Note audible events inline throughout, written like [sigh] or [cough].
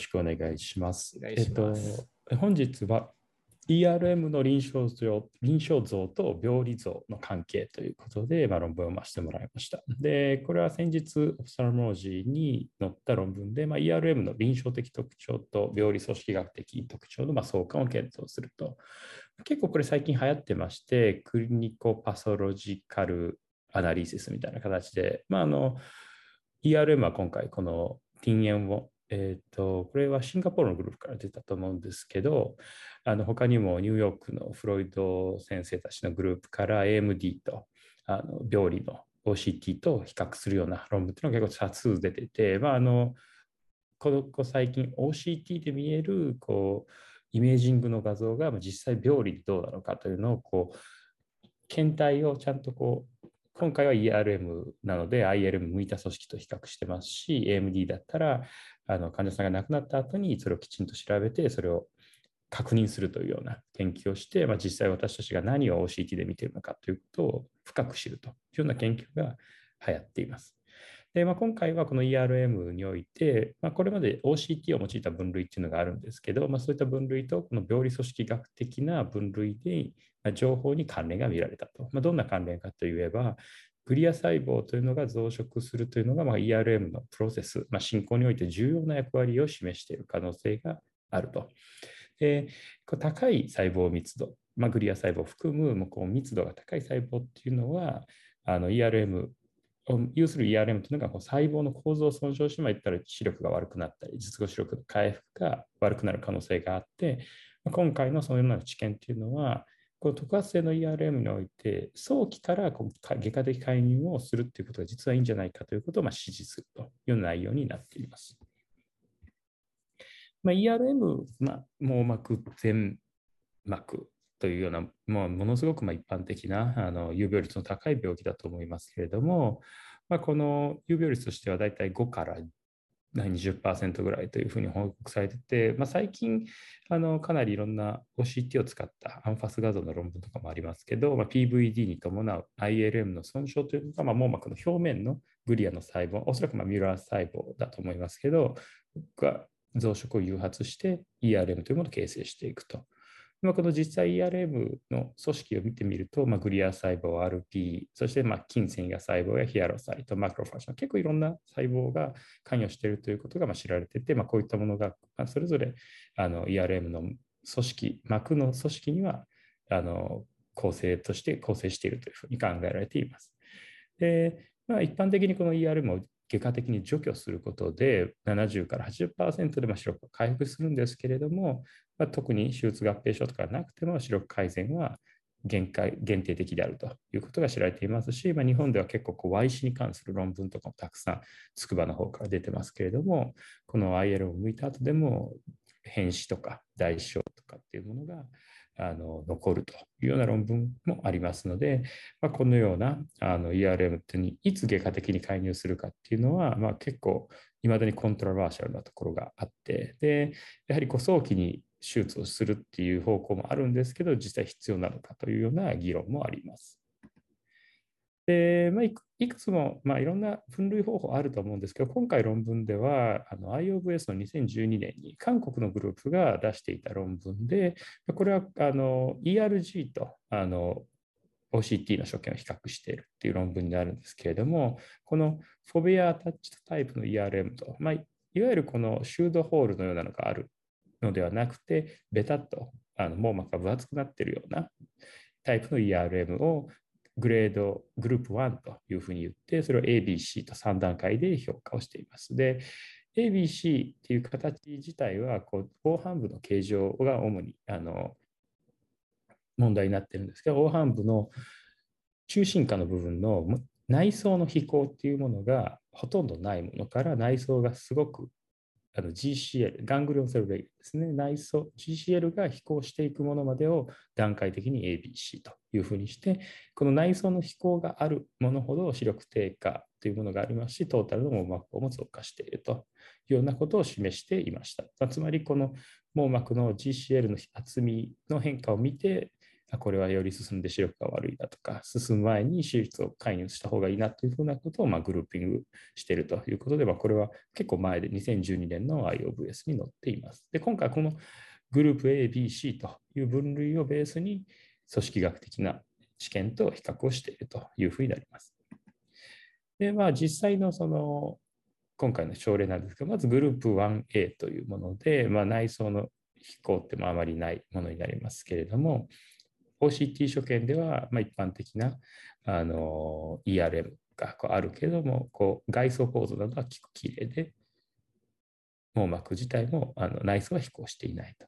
しくお願いします。お願いしますえっと、本日は ERM の臨床像臨床像と病理像の関係ということで、まあ、論文を読ませてもらいました。で、これは先日、オプサルモロジーに載った論文で、まあ、ERM の臨床的特徴と病理組織学的特徴のまあ相関を検討すると。結構これ最近流行ってまして、クリニコパソロジカルアナリシスみたいな形で、まあ、あの ERM は今回このティンエンを、えっ、と、これはシンガポールのグループから出たと思うんですけど、あの他にもニューヨークのフロイド先生たちのグループから AMD とあの病理の OCT と比較するような論文っていうのが結構多数出てて、まあ、あのこのこ最近 OCT で見えるこうイメージングの画像が実際病理でどうなのかというのをこう検体をちゃんとこう今回は ERM なので ILM 向いた組織と比較してますし AMD だったらあの患者さんが亡くなった後にそれをきちんと調べてそれを確認するというような研究をして、まあ、実際私たちが何を OCT で見ているのかということを深く知るというような研究が流行っています。でまあ、今回はこの ERM において、まあ、これまで OCT を用いた分類っていうのがあるんですけど、まあ、そういった分類とこの病理組織学的な分類でまあ情報に関連が見られたと。まあ、どんな関連かといえば、グリア細胞というのが増殖するというのが、まあ、ERM のプロセス、まあ、進行において重要な役割を示している可能性があると。で高い細胞密度、まあ、グリア細胞を含むこう密度が高い細胞っていうのは、あの ERM 有する ERM というのがこう細胞の構造を損傷して、まあ、言ったら視力が悪くなったり、術後視力の回復が悪くなる可能性があって、今回のそのような知見というのは、この特発性の ERM において、早期からこう外科的介入をするということが実はいいんじゃないかということをまあ指示するという内容になっています。まあ、ERM、まあ、網膜全膜というような、もうものすごくま一般的なあの有病率の高い病気だと思いますけれども、まあ、この有病率としてはだいたい5から20%ぐらいというふうに報告されてて、まあ、最近あのかなりいろんな OCT を使ったアンファス画像の論文とかもありますけど、まあ、PVD に伴う ILM の損傷というのが、まあ、網膜の表面のグリアの細胞、おそらくまミュラー細胞だと思いますけど、が増殖を誘発して ERM というものを形成していくと。まあ、この実際 ERM の組織を見てみると、まあ、グリア細胞、RP、そしてまあ筋線や細胞やヒアロサイト、マクロファージ結構いろんな細胞が関与しているということがまあ知られていて、まあ、こういったものがそれぞれあの ERM の組織、膜の組織にはあの構成として構成しているというふうに考えられています。でまあ、一般的にこの ERM を外科的に除去することで70から80%でまあ視力が回復するんですけれども、まあ、特に手術合併症とかなくても視力改善は限界限定的であるということが知られていますし、まあ、日本では結構こう Y 視に関する論文とかもたくさん筑波の方から出てますけれども、この IL を向いた後でも変死とか代償とかっていうものがあの残るというような論文もありますので、まあ、このようなあの ERM ってにいつ外科的に介入するかっていうのは、まあ、結構いまだにコントラバーシャルなところがあってでやはりこう早期に手術をするっていう方向もあるんですけど実際必要なのかというような議論もあります。でまあ、いくつも、まあ、いろんな分類方法あると思うんですけど、今回論文ではあの IOVS の2012年に韓国のグループが出していた論文で、これはあの ERG とあの OCT の所見を比較しているっていう論文になるんですけれども、このフォベアアタッチタイプの ERM と、まあ、いわゆるこのシュードホールのようなのがあるのではなくて、ベタッとあの網膜が分厚くなっているようなタイプの ERM をグレードグループ1というふうに言って、それを ABC と3段階で評価をしています。で、ABC っていう形自体は、こう、後半部の形状が主にあの問題になってるんですけど、後半部の中心下の部分の内装の飛行っていうものがほとんどないものから、内装がすごくあの GCL、ガングリオンセルレイですね、内装、GCL が飛行していくものまでを段階的に ABC というふうにして、この内装の飛行があるものほど視力低下というものがありますし、トータルの網膜も増加しているというようなことを示していました。つまり、この網膜の GCL の厚みの変化を見て、これはより進んで視力が悪いだとか、進む前に手術を介入した方がいいなというふうなことをまグルーピングしているということで、まこれは結構前で2012年の IOVS に載っています。で、今回このグループ A、B、C という分類をベースに組織学的な知見と比較をしているというふうになります。で、まあ実際のその今回の症例なんですが、まずグループ 1A というもので、まあ、内装の飛行ってもあまりないものになりますけれども、OCT 所見では、まあ、一般的なあの ERM がこうあるけれども、こう外装構造などは結構きれいで、網膜自体もあの内装は飛行していないと。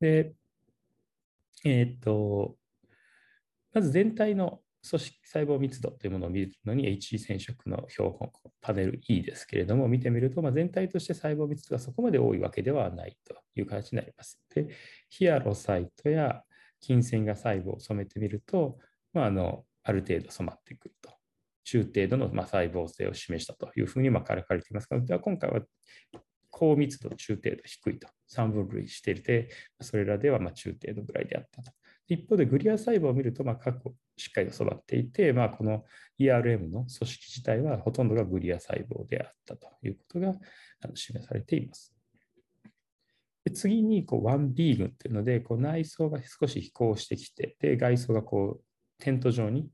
で、えっ、と、まず全体の組織細胞密度というものを見るのに HE 染色の標本、パネル E ですけれども、見てみると、まあ、全体として細胞密度がそこまで多いわけではないという形になります。で、ヒアロサイトや筋線が細胞を染めてみると、まあ、あのある程度染まってくると。中程度のま細胞性を示したというふうにま書かれていますが、では今回は高密度、中程度、低いと3分類していて、それらではま中程度ぐらいであったと。一方でグリア細胞を見ると、まあ、過去しっかりと育っていて、まあ、この ERM の組織自体はほとんどがグリア細胞であったということが示されています。で次にこう 1B 群というので、こう内装が少し飛行してきて、で外装がこうテント状に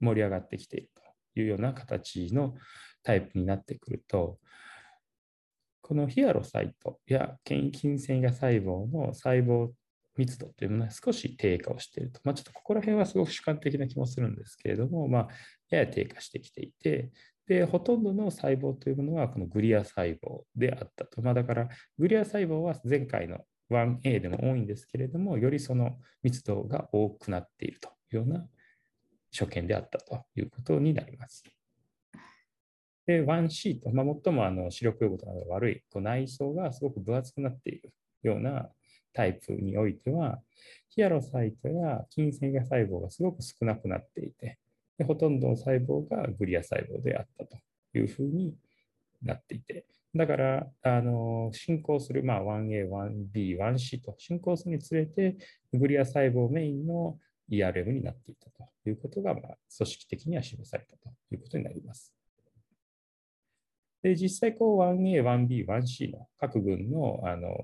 盛り上がってきているというような形のタイプになってくると、このヒアロサイトや献金線が細胞の細胞密度というものは少し低下をしていると。まあ、ちょっとここら辺はすごく主観的な気もするんですけれども、まあ、やや低下してきていて、で、ほとんどの細胞というものはこのグリア細胞であったと。まあ、だから、グリア細胞は前回の 1A でも多いんですけれども、よりその密度が多くなっているというような所見であったということになります。で、1C と、まあ、最もあの視力用語とかが悪いこう内装がすごく分厚くなっているようなタイプにおいては、ヒアロサイトや筋線が細胞がすごく少なくなっていて、でほとんどの細胞がグリア細胞であったというふうになっていて、だから、あの進行する、まあ、1A、1B、1C と進行するにつれて、グリア細胞メインの ERM になっていたということが、まあ、組織的には示されたということになります。で実際こう 1A、1B、1C の各群のあの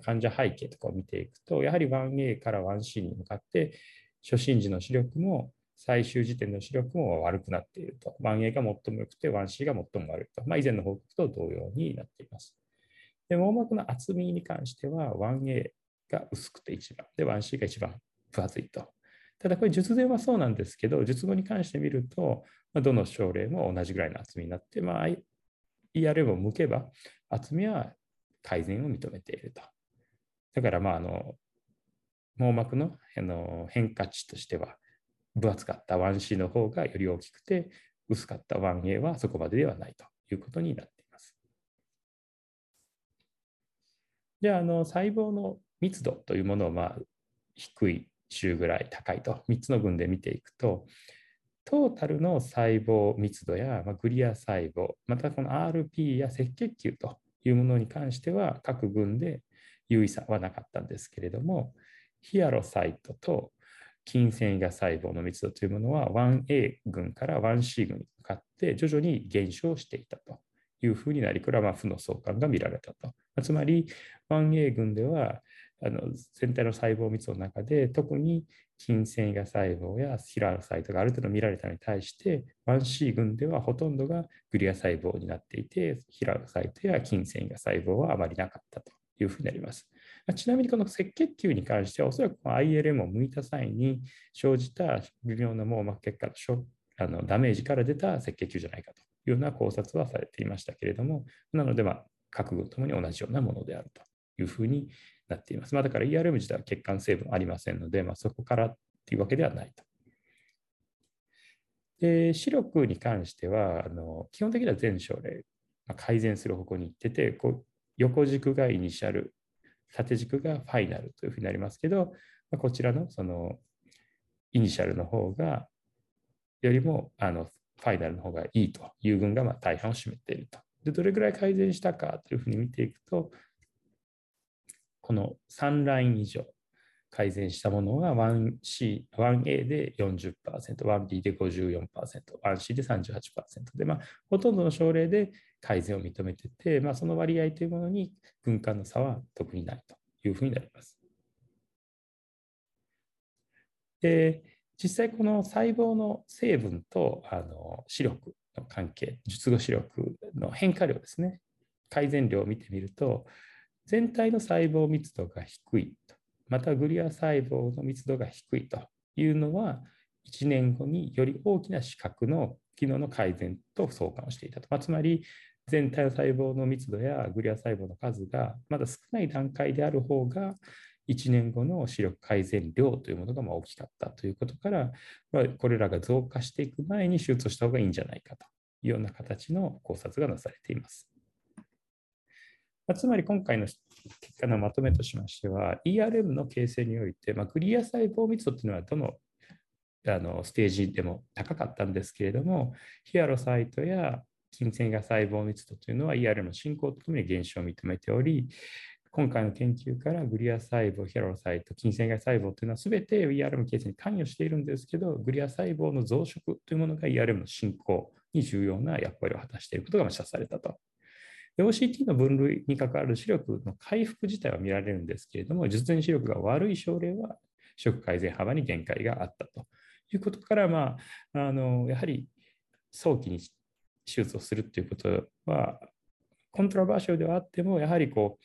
患者背景とかを見ていくと、やはり 1A から 1C に向かって、初診時の視力も最終時点の視力も悪くなっていると。1A が最も良くて 1C が最も悪いと。まあ、以前の報告と同様になっています。で、網膜の厚みに関しては 1A が薄くて一番、で、1C が一番分厚いと。ただこれ術前はそうなんですけど、術後に関して見ると、ま、どの症例も同じぐらいの厚みになって、まあ、ERM を向けば厚みは改善を認めていると。だから、まあ、あの、網膜のあの変化値としては、分厚かった 1C の方がより大きくて、薄かった 1A はそこまでではないということになっています。じゃあ、あの細胞の密度というものを、まあ、低い週ぐらい高いと3つの群で見ていくと、トータルの細胞密度や、まあ、グリア細胞、またこの RP や赤血球というものに関しては各群で優位差はなかったんですけれども、ヒアロサイトと筋繊維が細胞の密度というものは 1A 群から 1C 群に向かって徐々に減少していたというふうになり、これはま負の相関が見られたと。つまり 1A 群ではあの全体の細胞密度の中で特に筋繊維が細胞やヒラーサイトがある程度見られたのに対して 1C 群ではほとんどがグリア細胞になっていてヒラーサイトや筋繊維が細胞はあまりなかったというふうになります。ちなみにこの赤血球に関してはおそらく ILM を向いた際に生じた微妙な網膜血管のあのダメージから出た赤血球じゃないかというような考察はされていましたけれどもなのでまあ各群ともに同じようなものであるというふうになっています。まあ、だから ERM 自体は血管成分ありませんので、まあ、そこからっていうわけではないと。で視力に関してはあの基本的には全症例、まあ、改善する方向に行っててこう横軸がイニシャル縦軸がファイナルというふうになりますけど、まあ、こちらのそのイニシャルの方がよりもあのファイナルの方がいいという群がま大半を占めていると。でどれぐらい改善したかというふうに見ていくと、この3ライン以上、改善したものは 1C、1A で40%、1B で54%、1C で38%で、まあ、ほとんどの症例で改善を認めてて、まあ、その割合というものに軍艦の差は特にないというふうになります。で実際この細胞の成分とあの視力の関係、術後視力の変化量ですね、改善量を見てみると、全体の細胞密度が低いと、またグリア細胞の密度が低いというのは、1年後により大きな視覚の機能の改善と相関をしていたと。まあ、つまり、全体の細胞の密度やグリア細胞の数がまだ少ない段階である方が、1年後の視力改善量というものがま大きかったということから、ま、これらが増加していく前に手術をした方がいいんじゃないかというような形の考察がなされています。ま、つまり今回の結果のまとめとしましては、ERM の形成において、まあ、グリア細胞密度というのはどのあのステージでも高かったんですけれども、ヒアロサイトや筋線が細胞密度というのは ER の進行とともに減少を認めており、今回の研究からグリア細胞、ヒアロサイト、筋線外細胞というのは全て ERM 形成に関与しているんですけど、グリア細胞の増殖というものが ERM の進行に重要な役割を果たしていることが示唆されたと。OCT の分類に関わる視力の回復自体は見られるんですけれども、術前視力が悪い症例は視力改善幅に限界があったということから、まあ、あのやはり早期に手術をするということは、コントラバーシャルではあっても、やはりこう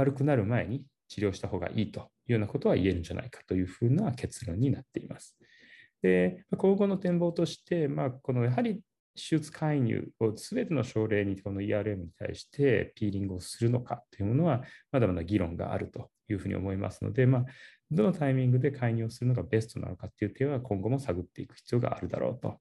悪くなる前に治療した方がいいというようなことは言えるんじゃないかというふうな結論になっています。で今後の展望として、まあ、このやはり手術介入を全ての症例にこの ERM に対してピーリングをするのかというものはまだまだ議論があるというふうに思いますので、まあ、どのタイミングで介入をするのがベストなのかという点は今後も探っていく必要があるだろうと。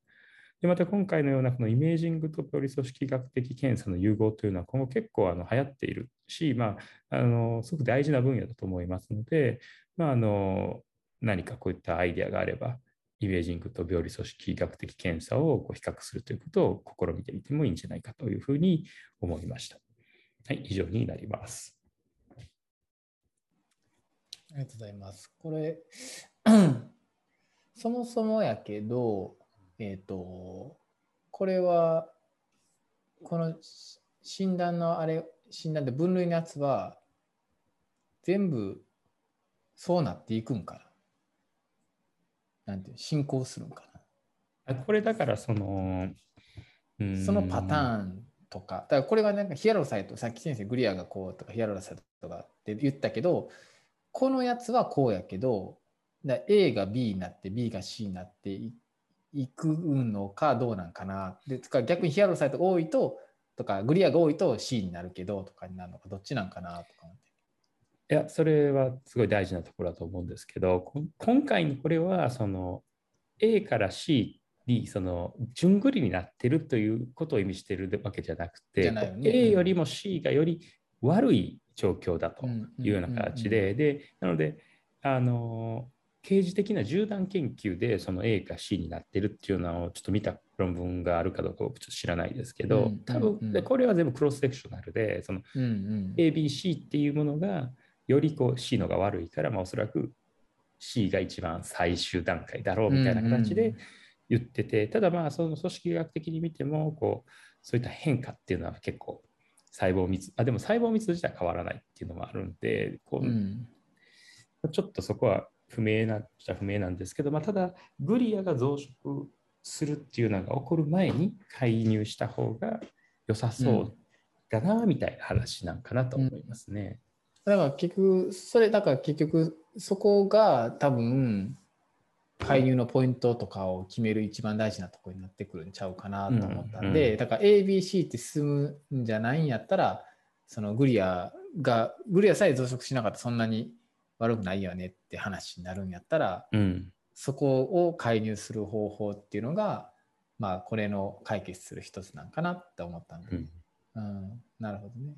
でまた今回のようなこのイメージングと病理組織学的検査の融合というのは今後結構あの流行っているし、まあ、あのすごく大事な分野だと思いますので、まあ、あの何かこういったアイデアがあればイメージングと病理組織学的検査をこう比較するということを試みてみてもいいんじゃないかというふうに思いました。はい、以上になります。ありがとうございます。これ、[clears throat] そもそもやけど、えっ、ー、と、これは、この診断のあれ、診断で分類のやつは、全部そうなっていくんかな。なんていう進行するんかな。これだからその、そのパターンとか、だからこれはなんかヒアロサイト、さっき先生グリアがこうとかヒアロサイトとかって言ったけど、このやつはこうやけど、だ A が B になって B が C になっていくのかどうなんかな。で逆にヒアロサイトが多いととかグリアが多いと C になるけどとかになるのかどっちなんかなとか。いや、それはすごい大事なところだと思うんですけど、今回のこれはその A から C にその順繰りになってるということを意味しているわけじゃなくて、ね、A よりも C がより悪い状況だというような形で、で、なので、あの、刑事的な縦断研究でその A か C になってるっていうのをちょっと見た論文があるかどうかちょっと知らないですけど、多分でこれは全部クロスセクショナルでその ABC っていうものがよりこう C のが悪いから、まあ、おそらく C が一番最終段階だろうみたいな形で言ってて、ただまあその組織学的に見てもこうそういった変化っていうのは結構細胞密あでも細胞密度自体変わらないっていうのもあるんでこう、うん、ちょっとそこは不明なじゃ不明なんですけど、まあ、ただグリアが増殖するっていうのが起こる前に介入した方が良さそうだなみたいな話なんかなと思いますね。うんだから結局、それだから結局、そこが多分、介入のポイントとかを決める一番大事なところになってくるんちゃうかなと思ったんで、うんうん、だから ABC って進むんじゃないんやったら、そのグリアが、グリアさえ増殖しなかったらそんなに悪くないよねって話になるんやったら、うん、そこを介入する方法っていうのが、まあ、これの解決する一つなんかなって思ったんで、うん、うん、なるほどね。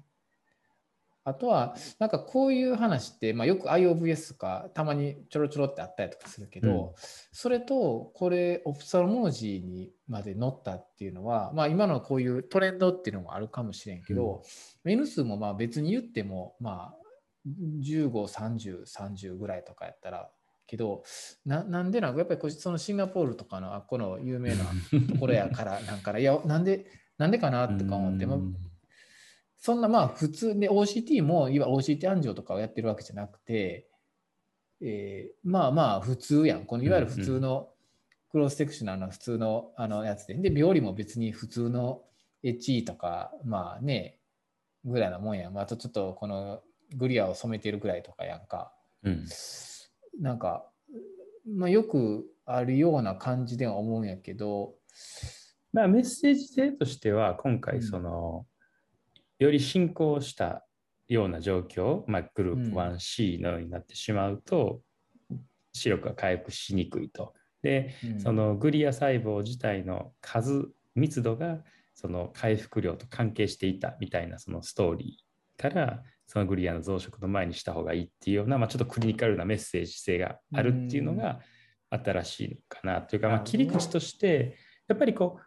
あとは、なんかこういう話って、まあ、よく IOVS とかたまにちょろちょろってあったりとかするけど、うん、それとこれオプサルモロジーにまで乗ったっていうのは、まあ、今のこういうトレンドっていうのもあるかもしれんけど、うん、N 数もまあ別に言っても、まあ、15、30、30ぐらいとかやったら、けど、ななんでなんかやっぱりそのシンガポールとかのあっこの有名なところやから、なんから、いや、なんで、なんでかなとか思って、まあうんそんなまあ普通で OCT もいわ OCT 安城とかをやってるわけじゃなくて、えーまあまあ普通やん。このいわゆる普通のクロスセクショナルの普通のあのやつで。で、病理も別に普通の HE とか、まあね、ぐらいなもんやん。まあ、あとちょっとこのグリアを染めてるぐらいとかやんか。うんなんか、まあ、よくあるような感じでは思うんやけど、まあ、メッセージ性としては、今うん回、その、より進行したような状況、まあ、グループうん 1C のようになってしまうと、視力が回復しにくいと。で、うんそのグリア細胞自体の数、密度がその回復量と関係していたみたいなそのストーリーから、そのグリアの増殖の前にした方がいいっていうような、まあ、ちょっとクリニカルなメッセージ性があるっていうのが新しいのかなというか、まあ、切り口として、やっぱりこう、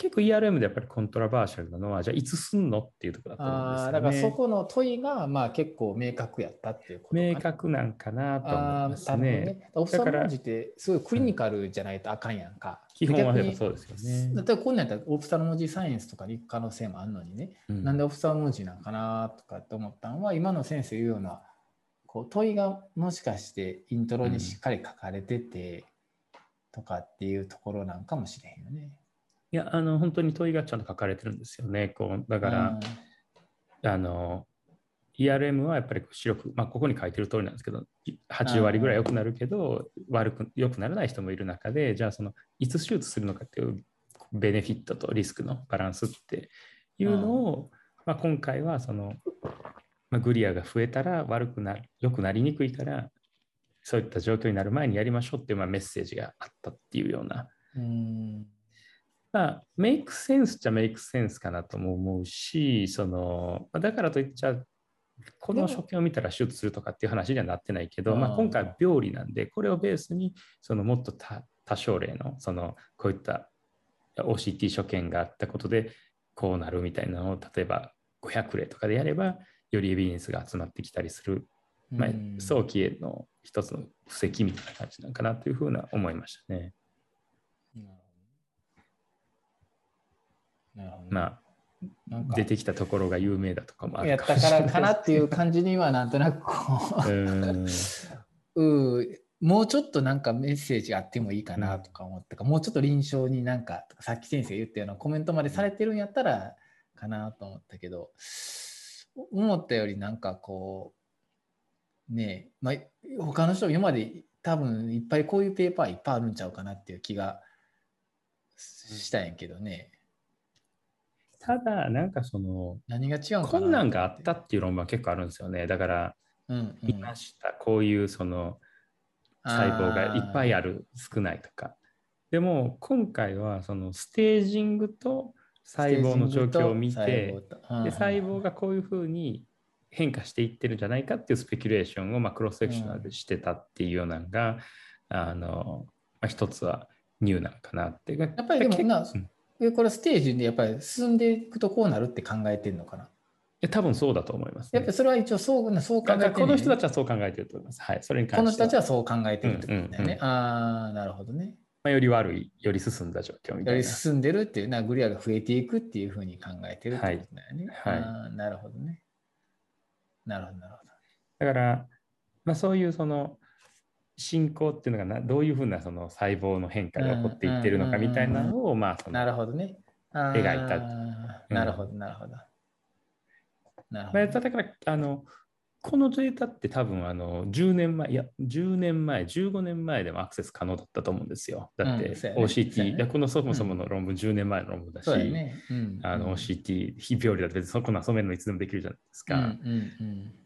結構 ERM でやっぱりコントラバーシャルなのは、じゃあいつすんのっていうところだと思うんですよね。だからそこの問いがまあ結構明確やったっていうこと明確なんかなと思いあますね。ね。オフサモロジーってすごいクリニカルじゃないとあかんやんか。基本はそうですよね。例えばこんなんやったらオフサモロジーサイエンスとかに行く可能性もあるのにね、うんなんでオフサモロジーなんかなとかって思ったのは今の先生言うようなこう問いがもしかしてイントロにしっかり書かれててとかっていうところなんかもしれへんよね。いや、あの、本当に問いがちゃんと書かれてるんですよね。こうだから、あの、ERM はやっぱり視力、まあ、ここに書いてる通りなんですけど、8割ぐらい良くなるけど、悪く良くならない人もいる中で、じゃあ、その、いつ手術するのかっていうベネフィットとリスクのバランスっていうのを、まあ、今回は、その、まあ、グリアが増えたら悪くなる、良くなりにくいから、そういった状況になる前にやりましょうっていう、まあ、メッセージがあったっていうようなうんまあ、メイクセンスじゃメイクセンスかなとも思うし、その、まあだからといっちゃ、この所見を見たら手術するとかっていう話にはなってないけど、まあ、今回は病理なんで、これをベースに、そのもっと多多少例の、その、こういった OCT 所見があったことで、こうなるみたいなのを、例えば500例とかでやれば、よりエビデンスが集まってきたりする、まあうん、早期への一つの布石みたいな感じなのかなというふうな思いましたね。なるほどねまあ、出てきたところが有名だとかもあやったるかもしれない。からかなっていう感じにはなんとなくこう。う [laughs] うもうちょっとなんかメッセージあってもいいかなとか思ってか、もうちょっと臨床になんかさっき先生が言ったようなコメントまでされてるんやったらかなと思ったけど。思ったよりなんかこうねえ、まあ、他の人今まで多分いっぱいこういうペーパーいっぱいあるんちゃうかなっていう気がしたんやけどねただ、なんかその、何が違う困難があったっていう論文は結構あるんですよね。だから、うんうん見ました。こういうその細胞がいっぱいある、少ないとか。でも、今回はそのステージングと細胞の状況を見て、で細胞がこういうふうに変化していってるんじゃないかっていうスペキュレーションをまあクロスセクショナルでしてたっていうようなのが、あのまあ、一つはニューなのかなって。ややっぱりでもなうんえこれステージでやっぱり進んでいくとこうなるって考えてるのかな？え多分そうだと思います、ね。やっぱりそれは一応そうそう考えてる、だからこの人たちはそう考えてると思います。はい。それに関してこの人たちはそう考えてるってことだよね。うんうんうんああ、なるほどね。まあ、より悪い、より進んだ状況みたいな。より進んでるっていうなグリアが増えていくっていうふうに考えてるってことだよね。はいはいあーなるほどね。なるほど、なるほど。だから、まあ、そういうその進行っていうのがなどういうふうなその細胞の変化が起こっていってるのかみたいなのを、まあそのなるほどね。描いたうんなるほど、なるほど。なるほまあ、ど。だからあのこのデータって多分あの10年前、いや、10年前、15年前でもアクセス可能だったと思うんですよ。だってうんそうやね OCT、このそもそもの論文10年前の論文だし、ね。うんあの OCT、非病理だって別にそこな染めるのいつでもできるじゃないですか。うんうん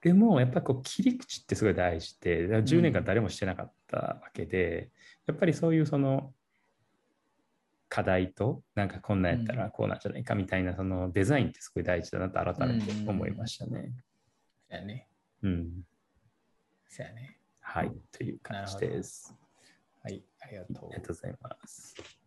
でも、やっぱこう切り口ってすごい大事で、だから10年間誰もしてなかったわけで、やっぱりそういうその課題と、なんかこんなんやったらこうなんじゃないかみたいな、そのデザインってすごい大事だなと改めて思いましたね。そうやね。うん。そうやね。はい、という感じです。はい、ありがとうありがとうございます。